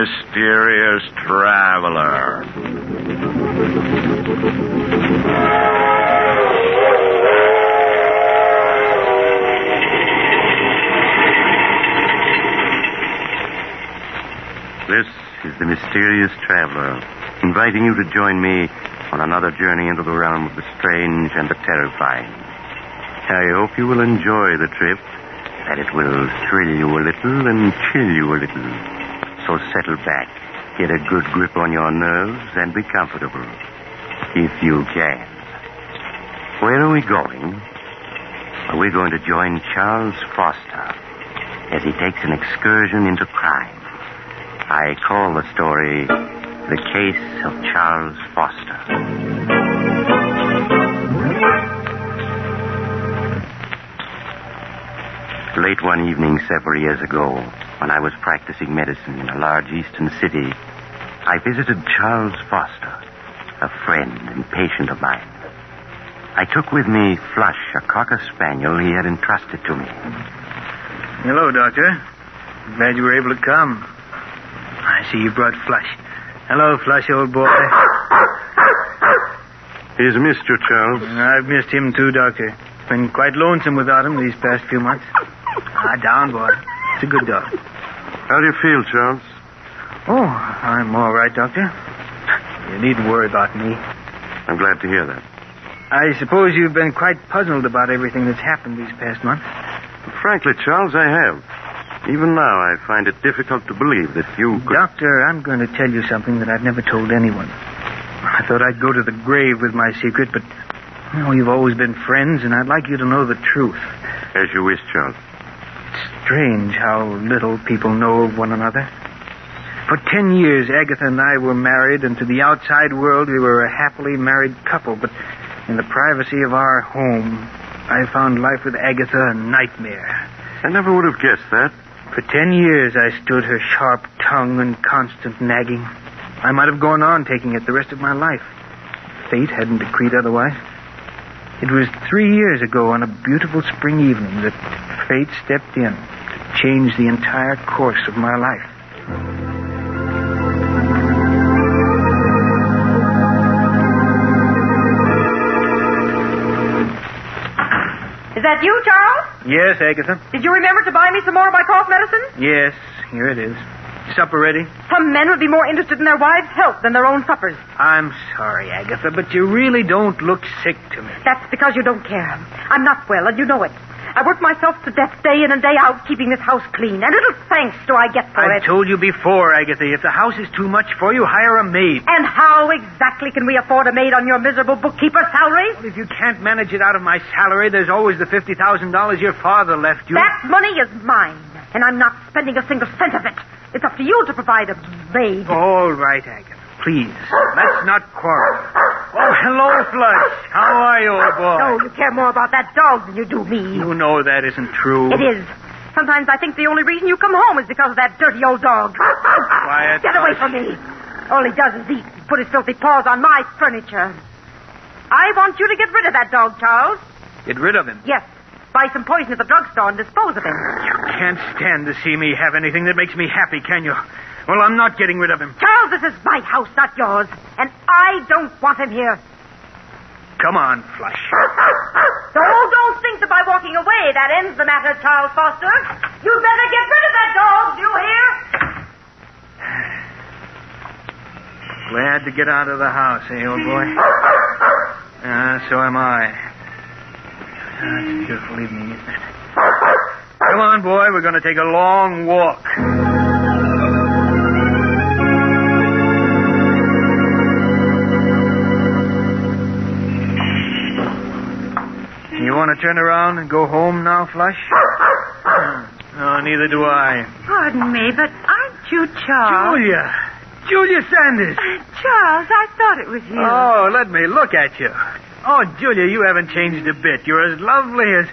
mysterious traveler. This is the mysterious traveler, inviting you to join me on another journey into the realm of the strange and the terrifying. I hope you will enjoy the trip, that it will thrill you a little and chill you a little. So settle back, get a good grip on your nerves, and be comfortable, if you can. Where are we going? We're going to join Charles Foster as he takes an excursion into crime. I call the story The Case of Charles Foster. Late one evening several years ago, when I was practicing medicine in a large eastern city, I visited Charles Foster, a friend and patient of mine. I took with me Flush, a cocker spaniel he had entrusted to me. Hello, Doctor. Glad you were able to come. I see you brought Flush. Hello, Flush, old boy. He's missed you, Charles. I've missed him too, Doctor. Been quite lonesome without him these past few months. Ah, down, boy. It's a good dog. How do you feel, Charles? Oh, I'm all right, Doctor. You needn't worry about me. I'm glad to hear that. I suppose you've been quite puzzled about everything that's happened these past months. Frankly, Charles, I have. Even now, I find it difficult to believe that you could. Doctor, I'm going to tell you something that I've never told anyone. I thought I'd go to the grave with my secret, but you know, you've always been friends, and I'd like you to know the truth. As you wish, Charles. It's strange how little people know of one another. For ten years, Agatha and I were married, and to the outside world, we were a happily married couple. But in the privacy of our home, I found life with Agatha a nightmare. I never would have guessed that. For ten years, I stood her sharp tongue and constant nagging. I might have gone on taking it the rest of my life. Fate hadn't decreed otherwise. It was three years ago on a beautiful spring evening that fate stepped in to change the entire course of my life. Is that you, Charles? Yes, Agatha. Did you remember to buy me some more of my cough medicine? Yes, here it is. Supper ready? Some men would be more interested in their wives' health than their own suppers. I'm sorry, Agatha, but you really don't look sick to me. That's because you don't care. I'm not well, and you know it. I work myself to death day in and day out keeping this house clean, and little thanks do I get for it. I've it. told you before, Agatha, if the house is too much for you, hire a maid. And how exactly can we afford a maid on your miserable bookkeeper's salary? Well, if you can't manage it out of my salary, there's always the $50,000 your father left you. That money is mine, and I'm not spending a single cent of it. It's up to you to provide a maid. All right, Agatha. Please, let's not quarrel. Oh, hello, Flush. How are you, old boy? No, you care more about that dog than you do me. You know that isn't true. It is. Sometimes I think the only reason you come home is because of that dirty old dog. Quiet, Get away from me. All he does is eat and put his filthy paws on my furniture. I want you to get rid of that dog, Charles. Get rid of him. Yes. Buy some poison at the drugstore and dispose of him. You can't stand to see me have anything that makes me happy, can you? Well, I'm not getting rid of him. Charles, this is my house, not yours. And I don't want him here. Come on, Flush. So don't think that by walking away that ends the matter, Charles Foster. You'd better get rid of that dog, do you hear? Glad to get out of the house, eh, old boy? Ah, so am I. It's a beautiful evening, isn't it? Come on, boy. We're going to take a long walk. You want to turn around and go home now, Flush? No, neither do I. Pardon me, but aren't you Charles? Julia! Julia Sanders! Charles, I thought it was you. Oh, let me look at you. Oh, Julia, you haven't changed a bit. You're as lovely as.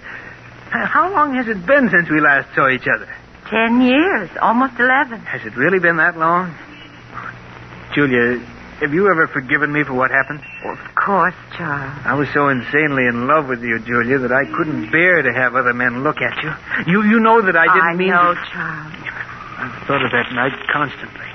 How long has it been since we last saw each other? Ten years, almost eleven. Has it really been that long? Julia, have you ever forgiven me for what happened? Of course, Charles. I was so insanely in love with you, Julia, that I couldn't bear to have other men look at you. You you know that I didn't I mean I know, to. Charles. I've thought of that night constantly.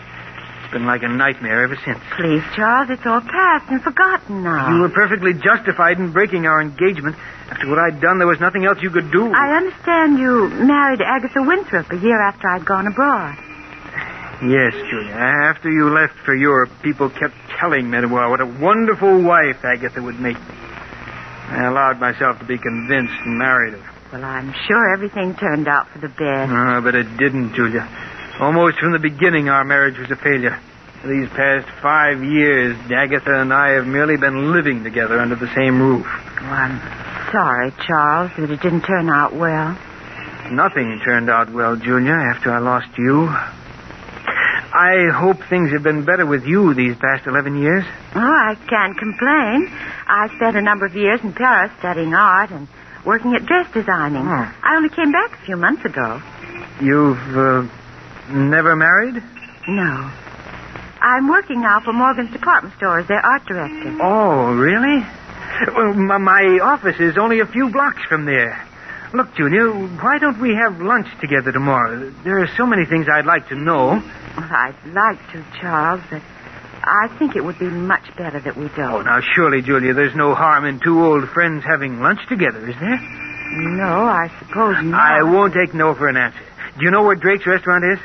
Been like a nightmare ever since. Please, Charles, it's all past and forgotten now. You were perfectly justified in breaking our engagement. After what I'd done, there was nothing else you could do. I understand you married Agatha Winthrop a year after I'd gone abroad. Yes, Julia. After you left for Europe, people kept telling Manuel what a wonderful wife Agatha would make me. I allowed myself to be convinced and married her. Well, I'm sure everything turned out for the best. Ah, but it didn't, Julia. Almost from the beginning, our marriage was a failure. For these past five years, Agatha and I have merely been living together under the same roof. Oh, I'm sorry, Charles, that it didn't turn out well. Nothing turned out well, Julia, after I lost you. I hope things have been better with you these past 11 years. Oh, I can't complain. I spent a number of years in Paris studying art and working at dress designing. Oh. I only came back a few months ago. You've uh, never married? No. I'm working now for Morgan's department store as their art director. Oh, really? Well, my, my office is only a few blocks from there. Look, Julia, why don't we have lunch together tomorrow? There are so many things I'd like to know. Well, I'd like to, Charles, but I think it would be much better that we don't. Oh, now, surely, Julia, there's no harm in two old friends having lunch together, is there? No, I suppose not. I won't take no for an answer. Do you know where Drake's restaurant is?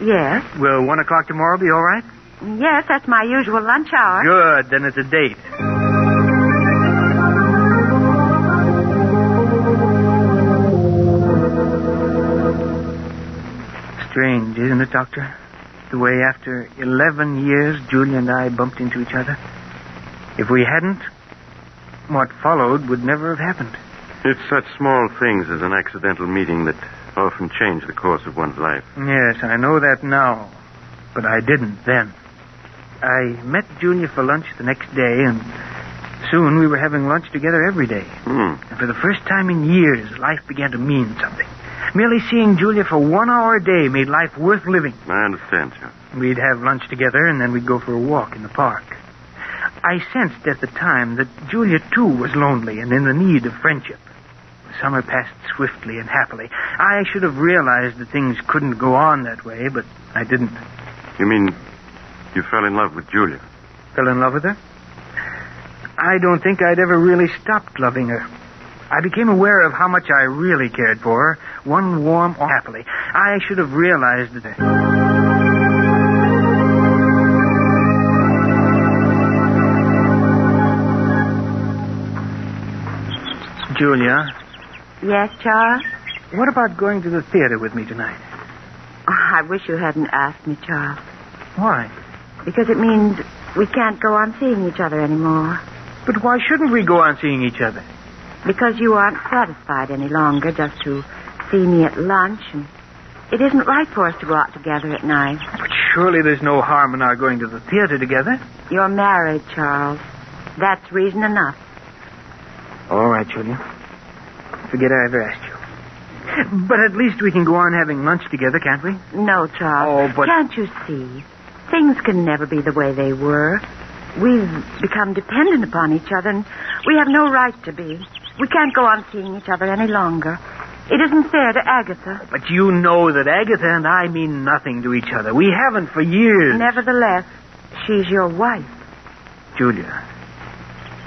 Yes. Will one o'clock tomorrow be all right? Yes, that's my usual lunch hour. Good, then it's a date. Strange, isn't it, Doctor? The way after 11 years, Julia and I bumped into each other. If we hadn't, what followed would never have happened. It's such small things as an accidental meeting that often change the course of one's life. Yes, I know that now, but I didn't then. I met Julia for lunch the next day, and soon we were having lunch together every day. Hmm. And for the first time in years, life began to mean something. Merely seeing Julia for one hour a day made life worth living. I understand, you. We'd have lunch together, and then we'd go for a walk in the park. I sensed at the time that Julia, too, was lonely and in the need of friendship. The summer passed swiftly and happily. I should have realized that things couldn't go on that way, but I didn't. You mean you fell in love with Julia? Fell in love with her? I don't think I'd ever really stopped loving her. I became aware of how much I really cared for her, one warm or happily. I should have realized that. Julia, Yes, Charles? what about going to the theater with me tonight? Oh, I wish you hadn't asked me, Charles. Why? Because it means we can't go on seeing each other anymore. But why shouldn't we go on seeing each other? Because you aren't satisfied any longer just to see me at lunch, and it isn't right for us to go out together at night. But surely there's no harm in our going to the theater together. You're married, Charles. That's reason enough. All right, Julia. Forget I ever asked you. But at least we can go on having lunch together, can't we? No, Charles. Oh, but- Can't you see? Things can never be the way they were. We've become dependent upon each other, and we have no right to be. We can't go on seeing each other any longer. It isn't fair to Agatha. But you know that Agatha and I mean nothing to each other. We haven't for years. Nevertheless, she's your wife. Julia,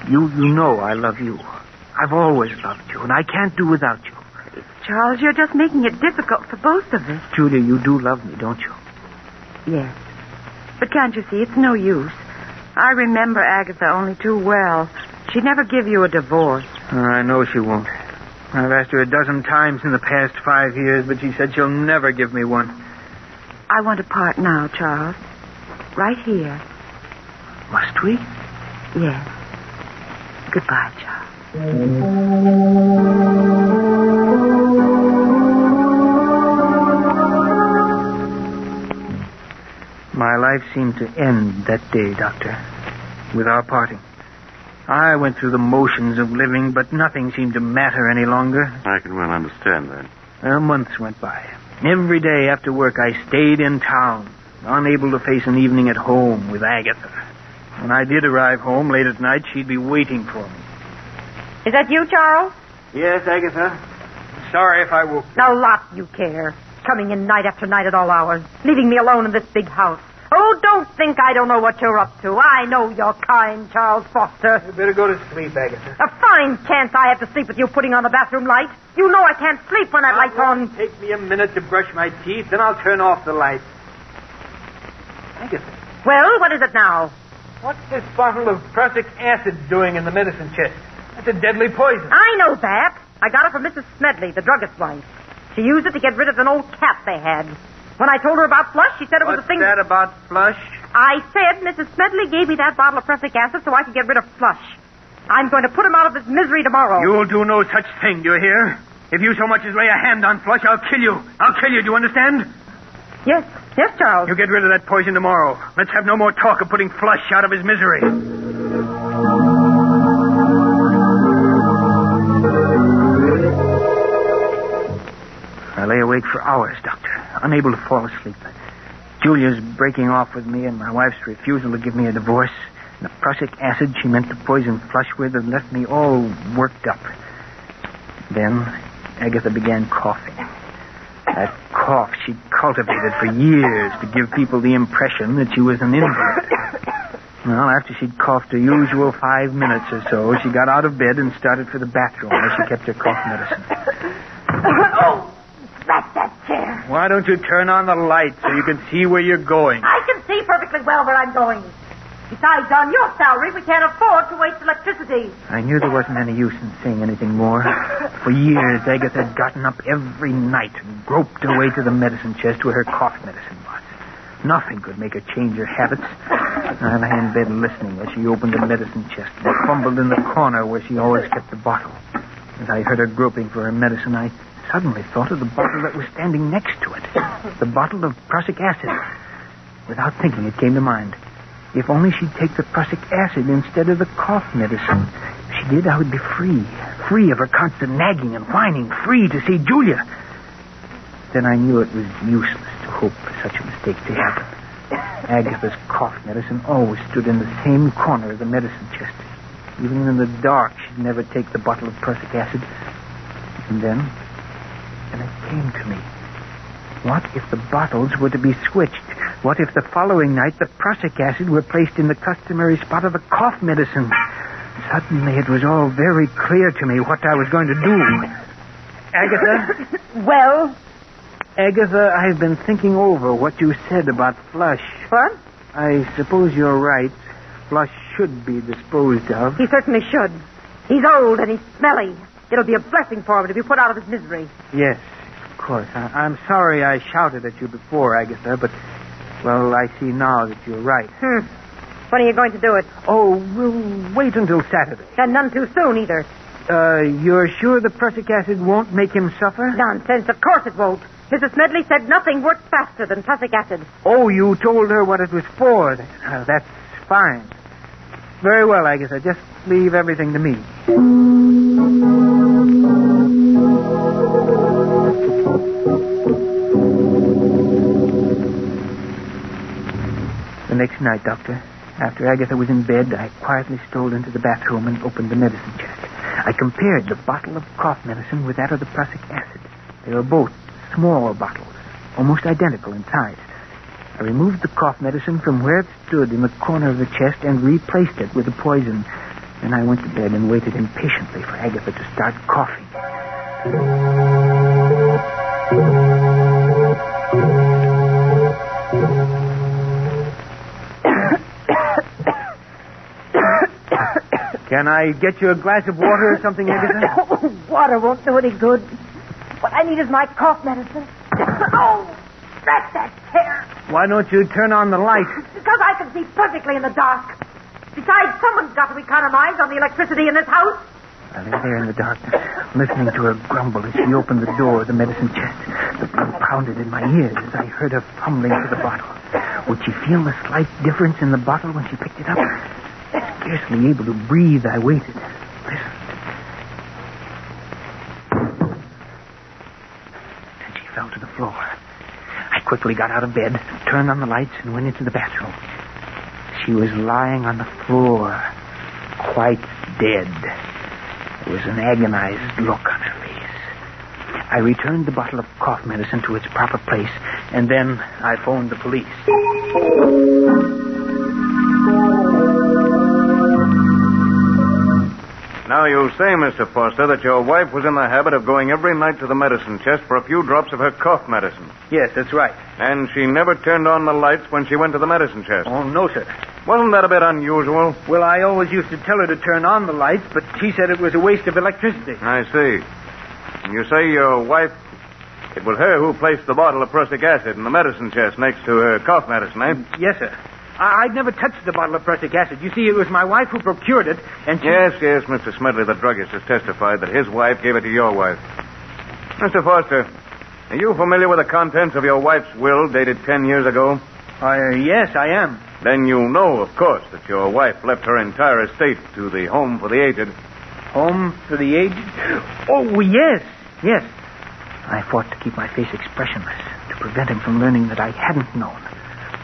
you you know I love you. I've always loved you, and I can't do without you. Charles, you're just making it difficult for both of us. Julia, you do love me, don't you? Yes. But can't you see, it's no use. I remember Agatha only too well. She'd never give you a divorce. Uh, I know she won't. I've asked her a dozen times in the past five years, but she said she'll never give me one. I want to part now, Charles. Right here. Must we? Yes. Goodbye, Charles. My life seemed to end that day, Doctor, with our parting. I went through the motions of living, but nothing seemed to matter any longer. I can well understand that. Uh, months went by. Every day after work, I stayed in town, unable to face an evening at home with Agatha. When I did arrive home late at night, she'd be waiting for me. Is that you, Charles? Yes, Agatha. Sorry if I woke. you. Now, lot you care. Coming in night after night at all hours, leaving me alone in this big house. Oh, don't think I don't know what you're up to. I know you're kind, Charles Foster. You better go to sleep, Agatha. A fine chance I have to sleep with you putting on the bathroom light. You know I can't sleep when that light's on. Take me a minute to brush my teeth, then I'll turn off the light. Agatha, Well, what is it now? what's this bottle of prussic acid doing in the medicine chest? That's a deadly poison. I know that. I got it from Mrs. Smedley, the druggist's wife. She used it to get rid of an old cat they had. When I told her about Flush, she said it was What's a thing. that about flush? I said Mrs. Smedley gave me that bottle of prussic acid so I could get rid of Flush. I'm going to put him out of his misery tomorrow. You'll do no such thing, do you hear? If you so much as lay a hand on Flush, I'll kill you. I'll kill you, do you understand? Yes, yes, Charles. You get rid of that poison tomorrow. Let's have no more talk of putting Flush out of his misery. Lay awake for hours, Doctor, unable to fall asleep. Julia's breaking off with me, and my wife's refusal to give me a divorce. And the prussic acid she meant to poison Flush with had left me all worked up. Then Agatha began coughing. That cough she'd cultivated for years to give people the impression that she was an invalid. Well, after she'd coughed her usual five minutes or so, she got out of bed and started for the bathroom where she kept her cough medicine. oh. Why don't you turn on the light so you can see where you're going? I can see perfectly well where I'm going. Besides, on your salary, we can't afford to waste electricity. I knew there wasn't any use in saying anything more. For years, Agatha had gotten up every night and groped her way to the medicine chest where her cough medicine was. Nothing could make her change her habits. I lay in bed listening as she opened the medicine chest and fumbled in the corner where she always kept the bottle. As I heard her groping for her medicine, I suddenly thought of the bottle that was standing next to it. The bottle of prussic acid. Without thinking, it came to mind. If only she'd take the prussic acid instead of the cough medicine. If she did, I would be free. Free of her constant nagging and whining. Free to see Julia. Then I knew it was useless to hope for such a mistake to happen. Agatha's cough medicine always stood in the same corner of the medicine chest. Even in the dark, she'd never take the bottle of prussic acid. And then, then it came to me. What if the bottles were to be switched? What if the following night the prussic acid were placed in the customary spot of the cough medicine? Suddenly it was all very clear to me what I was going to do. Agatha? Well, Agatha, I've been thinking over what you said about Flush. what? I suppose you're right. Flush should be disposed of. He certainly should. He's old and he's smelly. It'll be a blessing for him to be put out of his misery. Yes, of course. I- I'm sorry I shouted at you before, Agatha, but, well, I see now that you're right. Hmm. When are you going to do it? Oh, we'll wait until Saturday. And none too soon either. Uh, you're sure the prussic acid won't make him suffer? Nonsense. Of course it won't. Mrs. Smedley said nothing works faster than prussic acid. Oh, you told her what it was for. Uh, that's fine. Very well, Agatha. Just leave everything to me. The next night, Doctor, after Agatha was in bed, I quietly stole into the bathroom and opened the medicine chest. I compared the bottle of cough medicine with that of the prussic acid. They were both small bottles, almost identical in size. I removed the cough medicine from where it stood in the corner of the chest and replaced it with the poison. Then I went to bed and waited impatiently for Agatha to start coughing. Can I get you a glass of water or something, Agatha? Oh, water won't do any good. What I need is my cough medicine. oh, that's that chair. Why don't you turn on the light? Because I can see perfectly in the dark. Besides, someone's got to economize on the electricity in this house. I lay there in the darkness, listening to her grumble as she opened the door of the medicine chest. The blood pounded in my ears as I heard her fumbling for the bottle. Would she feel the slight difference in the bottle when she picked it up? Scarcely able to breathe, I waited. Listened. Then she fell to the floor. I quickly got out of bed, turned on the lights, and went into the bathroom. She was lying on the floor, quite dead. There was an agonized look on her face. I returned the bottle of cough medicine to its proper place, and then I phoned the police. Now, you say, Mr. Foster, that your wife was in the habit of going every night to the medicine chest for a few drops of her cough medicine. Yes, that's right. And she never turned on the lights when she went to the medicine chest. Oh, no, sir. Wasn't that a bit unusual? Well, I always used to tell her to turn on the lights, but she said it was a waste of electricity. I see. And you say your wife. It was her who placed the bottle of prussic acid in the medicine chest next to her cough medicine, eh? Yes, sir. I- I'd never touched the bottle of prussic acid. You see, it was my wife who procured it, and she... Yes, yes, Mr. Smedley, the druggist, has testified that his wife gave it to your wife. Mr. Foster, are you familiar with the contents of your wife's will dated ten years ago? Uh, yes, I am. Then you know, of course, that your wife left her entire estate to the Home for the Aged. Home for the aged? Oh, yes, yes. I fought to keep my face expressionless, to prevent him from learning that I hadn't known.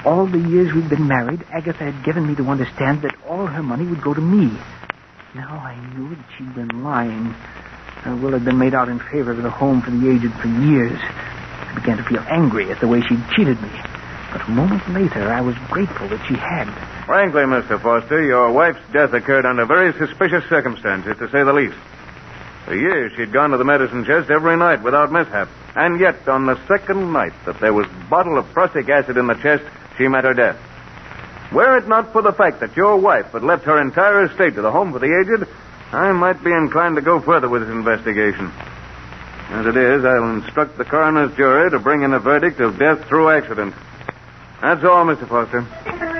All the years we'd been married, Agatha had given me to understand that all her money would go to me. Now I knew that she'd been lying. Her will had been made out in favor of the Home for the Aged for years. I began to feel angry at the way she'd cheated me. But a moment later, I was grateful that she had. Frankly, Mr. Foster, your wife's death occurred under very suspicious circumstances, to say the least. For years, she'd gone to the medicine chest every night without mishap. And yet, on the second night that there was a bottle of prussic acid in the chest, she met her death. Were it not for the fact that your wife had left her entire estate to the Home for the Aged, I might be inclined to go further with this investigation. As it is, I'll instruct the coroner's jury to bring in a verdict of death through accident. That's all, Mr. Foster.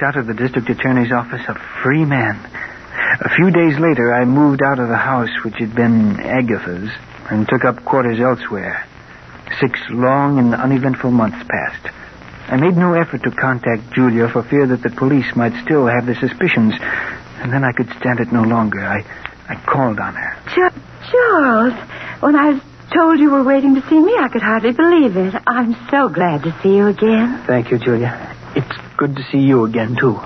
Walked out of the district attorney's office a free man. A few days later, I moved out of the house which had been Agatha's and took up quarters elsewhere. Six long and uneventful months passed. I made no effort to contact Julia for fear that the police might still have their suspicions, and then I could stand it no longer. I, I called on her. Ch- Charles, when I was told you were waiting to see me, I could hardly believe it. I'm so glad to see you again. Thank you, Julia. It's good to see you again, too.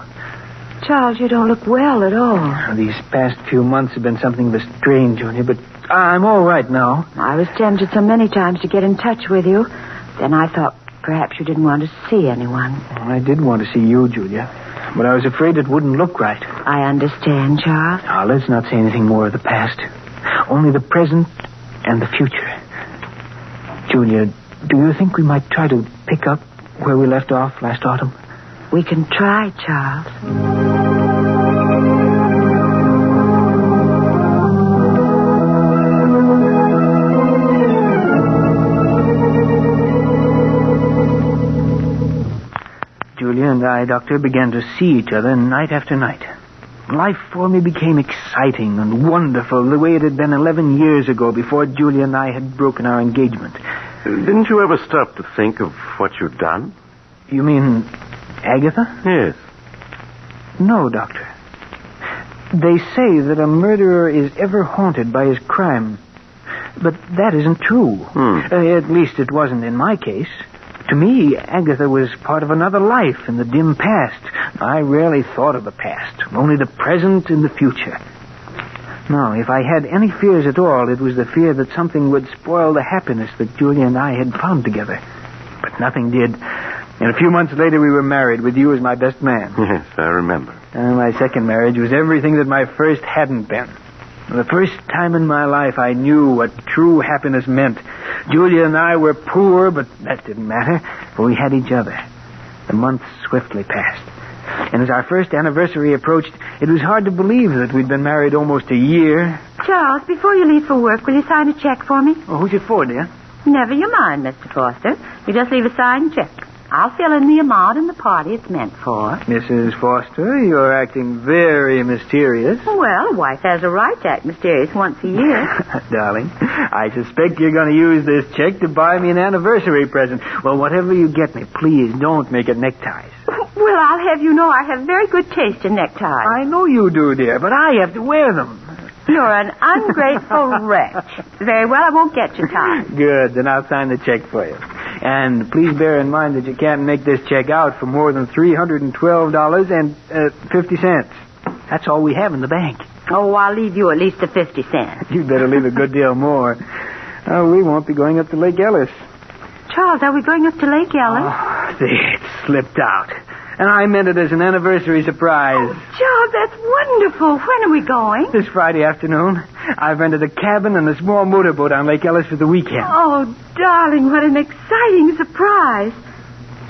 Charles, you don't look well at all. These past few months have been something of a strain, Julia, but I'm all right now. I was tempted so many times to get in touch with you. Then I thought perhaps you didn't want to see anyone. I did want to see you, Julia, but I was afraid it wouldn't look right. I understand, Charles. Now, let's not say anything more of the past. Only the present and the future. Julia, do you think we might try to pick up where we left off last autumn? We can try, Charles. Julia and I, Doctor, began to see each other night after night. Life for me became exciting and wonderful the way it had been 11 years ago before Julia and I had broken our engagement. Didn't you ever stop to think of what you'd done? You mean Agatha? Yes. No, Doctor. They say that a murderer is ever haunted by his crime. But that isn't true. Hmm. Uh, at least it wasn't in my case. To me, Agatha was part of another life in the dim past. I rarely thought of the past, only the present and the future. No, if I had any fears at all, it was the fear that something would spoil the happiness that Julia and I had found together. But nothing did. And a few months later, we were married with you as my best man. Yes, I remember. And my second marriage was everything that my first hadn't been. For the first time in my life, I knew what true happiness meant. Julia and I were poor, but that didn't matter, for we had each other. The months swiftly passed. And as our first anniversary approached, it was hard to believe that we'd been married almost a year. Charles, before you leave for work, will you sign a check for me? Oh, who's it for, dear? Never you mind, Mr. Foster. You just leave a signed check. I'll fill in the amount and the party it's meant for. Mrs. Foster, you're acting very mysterious. Well, a wife has a right to act mysterious once a year. Darling, I suspect you're going to use this check to buy me an anniversary present. Well, whatever you get me, please don't make it neckties. well, I'll have you know I have very good taste in neckties. I know you do, dear, but I have to wear them. You're an ungrateful wretch. Very well, I won't get you tied. Good, then I'll sign the check for you. And please bear in mind that you can't make this check out for more than $312.50. Uh, That's all we have in the bank. Oh, I'll leave you at least the 50 cents. You'd better leave a good deal more. Oh, we won't be going up to Lake Ellis. Charles, are we going up to Lake Ellis? Oh, see, it slipped out. And I meant it as an anniversary surprise. Oh, Charles, that's wonderful. When are we going? This Friday afternoon, I've rented a cabin and a small motorboat on Lake Ellis for the weekend. Oh, darling, what an exciting surprise.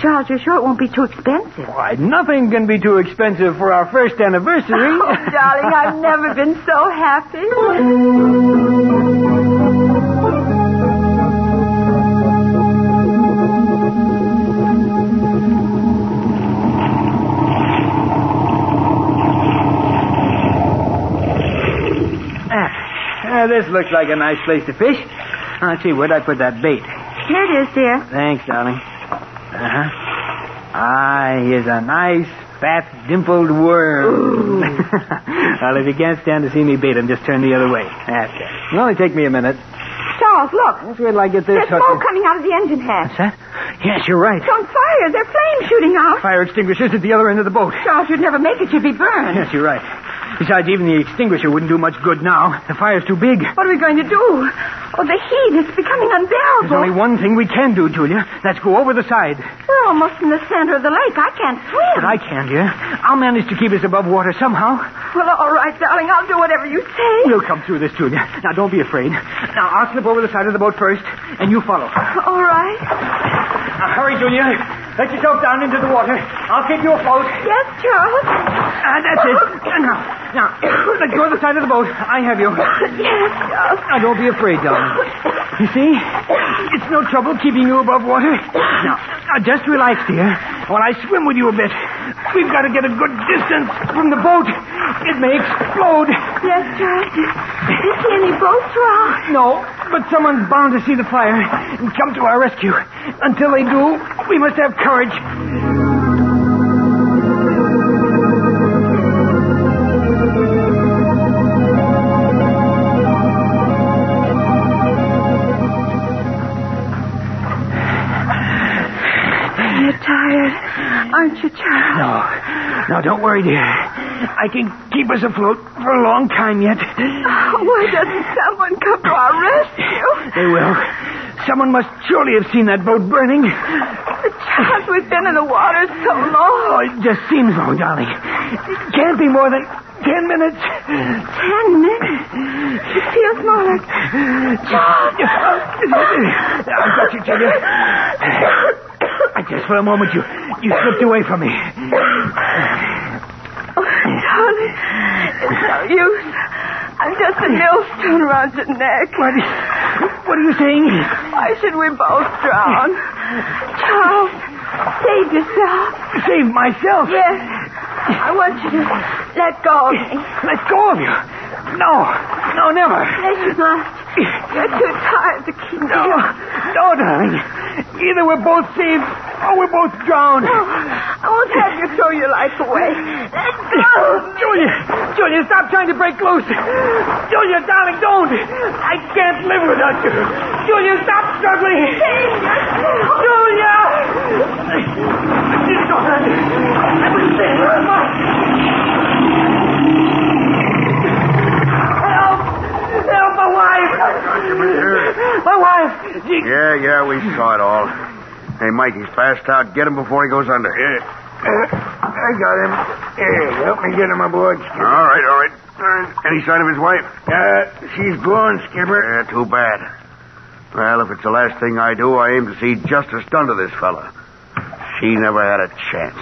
Charles, you're sure it won't be too expensive? Why, nothing can be too expensive for our first anniversary. Oh, darling, I've never been so happy. This looks like a nice place to fish. Now, let's see, where'd I put that bait? Here it is, dear. Thanks, darling. Uh-huh. Ah, here's a nice, fat, dimpled worm. well, if you can't stand to see me bait him, just turn the other way. That's it. It'll only take me a minute. Charles, look. Wait till I get this There's smoke coming out of the engine hatch. What's that? Yes, you're right. It's on fire. There are flames shooting out. Fire extinguishers at the other end of the boat. Charles, you'd never make it. You'd be burned. Yes, you're right. Besides, even the extinguisher wouldn't do much good now. The fire's too big. What are we going to do? Oh, the heat is becoming unbearable. There's only one thing we can do, Julia. Let's go over the side. We're almost in the center of the lake. I can't swim. But I can, dear. I'll manage to keep us above water somehow. Well, all right, darling. I'll do whatever you say. We'll come through this, Julia. Now, don't be afraid. Now, I'll slip over the side of the boat first, and you follow. All right. Now, hurry, Julia. Let yourself down into the water. I'll keep you afloat. Yes, Charles. Ah, that's it. Now, now, let's go to the side of the boat. I have you. Yes, Charles. Now, don't be afraid, darling. You see? It's no trouble keeping you above water. Now, now, just relax, dear, while I swim with you a bit. We've got to get a good distance from the boat. It may explode. Yes, Charles. Do you see any boats around? No, but someone's bound to see the fire and come to our rescue. Until they do, we must have courage. You're tired, aren't you, Charles? No, no, don't worry, dear. I can keep us afloat for a long time yet. Oh, why doesn't someone come to our rescue? They will. Someone must surely have seen that boat burning. Charles, we've been in the water so long. Oh, it just seems long, darling. It can't be more than ten minutes. Ten minutes. It feels more like... Charles! I've got you, Julia. Just for a moment, you you slipped away from me. Oh, darling, it's no use. I'm just a millstone around your neck. What, what are you saying? Why should we both drown? Charles, save yourself. Save myself. Yes. I want you to let go of me. Let go of you. No, no, never. Yes, you must. You're too tired to keep No, going. no, darling. Either we're both saved or we're both drowned. I won't have you throw your life away. Let go. Julia, Julia, stop trying to break loose. Julia, darling, don't. I can't live without you. Julia, stop struggling. Julia! My wife! My wife! She... Yeah, yeah, we saw it all. Hey, Mike, he's passed out. Get him before he goes under. Yeah. I got him. Here, help me get him aboard, Skipper. All right, all right. Uh, any sign of his wife? Uh, she's gone, Skipper. Yeah, too bad. Well, if it's the last thing I do, I aim to see justice done to this fella. She never had a chance.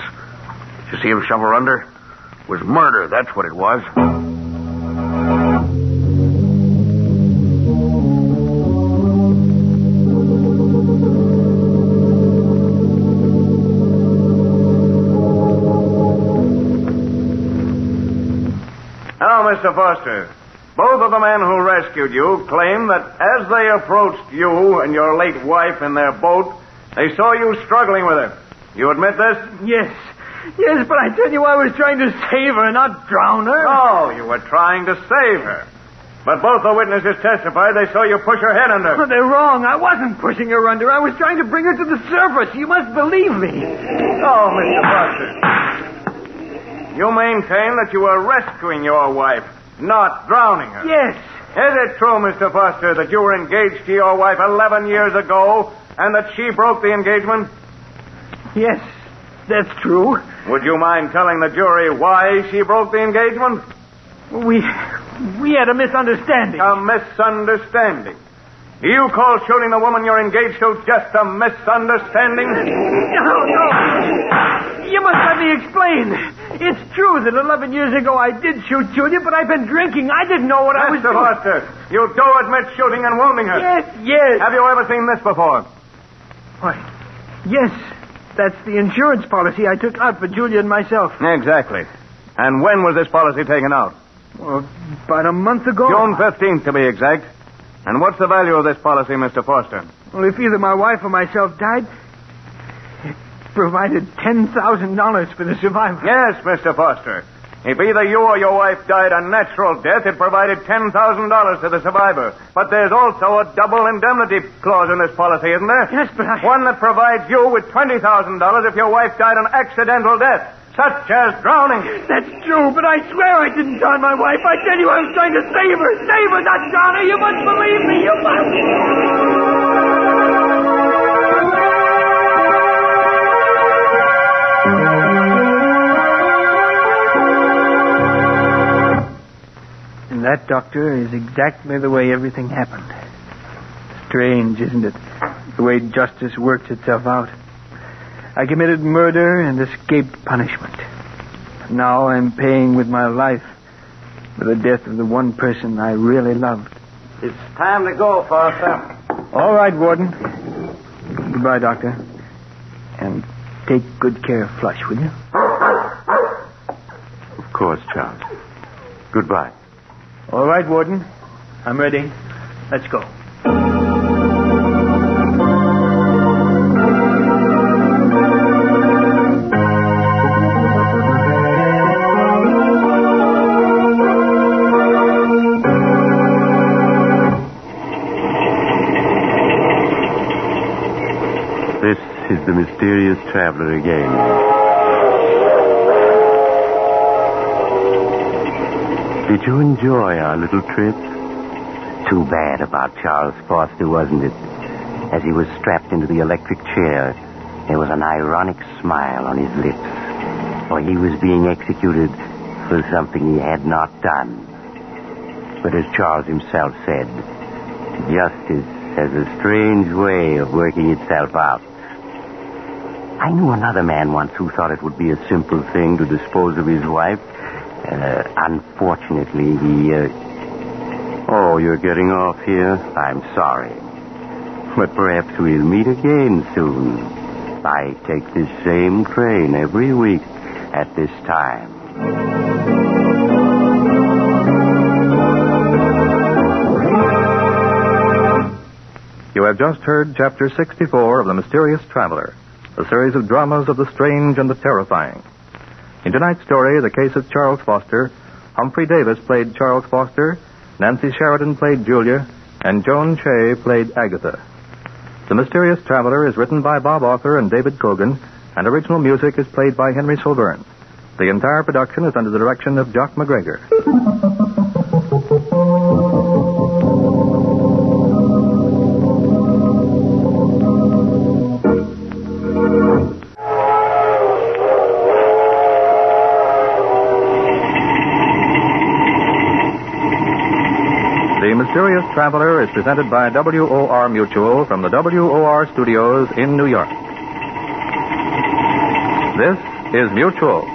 Did you see him shove her under? It was murder, that's what it was. Now, Mr. Foster, both of the men who rescued you claim that as they approached you and your late wife in their boat, they saw you struggling with her. You admit this? Yes. Yes, but I tell you, I was trying to save her, not drown her. No, you were trying to save her. But both the witnesses testified they saw you push her head under. Oh, they're wrong. I wasn't pushing her under. I was trying to bring her to the surface. You must believe me. Oh, Mr. Foster. You maintain that you were rescuing your wife, not drowning her. Yes. Is it true, Mr. Foster, that you were engaged to your wife 11 years ago and that she broke the engagement? Yes, that's true. Would you mind telling the jury why she broke the engagement? We we had a misunderstanding. A misunderstanding. Do you call shooting the woman you're engaged to just a misunderstanding? No, no. You must let me explain. It's true that 11 years ago I did shoot Julia, but I've been drinking. I didn't know what I was Mr. doing. Foster, you do admit shooting and wounding her. Yes, yes. Have you ever seen this before? Why, yes. That's the insurance policy I took out for Julia and myself. Exactly. And when was this policy taken out? Well, about a month ago. June 15th, to be exact. And what's the value of this policy, Mr. Foster? Well, if either my wife or myself died, it provided $10,000 for the survivor. Yes, Mr. Foster. If either you or your wife died a natural death, it provided $10,000 to the survivor. But there's also a double indemnity clause in this policy, isn't there? Yes, but I... One that provides you with $20,000 if your wife died an accidental death, such as drowning. That's true, but I swear I didn't drown my wife. I tell you, I was trying to save her. Save her, not drown her. You must believe me. You must. And that, Doctor, is exactly the way everything happened. Strange, isn't it? The way justice works itself out. I committed murder and escaped punishment. Now I'm paying with my life for the death of the one person I really loved. It's time to go, Foster. All right, Warden. Goodbye, Doctor. And take good care of Flush, will you? Of course, Charles. Goodbye. All right, Warden. I'm ready. Let's go. This is the mysterious traveler again. Did you enjoy our little trip? Too bad about Charles Foster, wasn't it? As he was strapped into the electric chair, there was an ironic smile on his lips. For he was being executed for something he had not done. But as Charles himself said, justice has a strange way of working itself out. I knew another man once who thought it would be a simple thing to dispose of his wife. Uh, unfortunately, he. Uh... Oh, you're getting off here? I'm sorry. But perhaps we'll meet again soon. I take this same train every week at this time. You have just heard Chapter 64 of The Mysterious Traveler, a series of dramas of the strange and the terrifying. In tonight's story, the case of Charles Foster, Humphrey Davis played Charles Foster, Nancy Sheridan played Julia, and Joan Shea played Agatha. The Mysterious Traveler is written by Bob Arthur and David Kogan, and original music is played by Henry Sylvern. The entire production is under the direction of Jock MacGregor. Mysterious Traveler is presented by WOR Mutual from the WOR studios in New York. This is Mutual.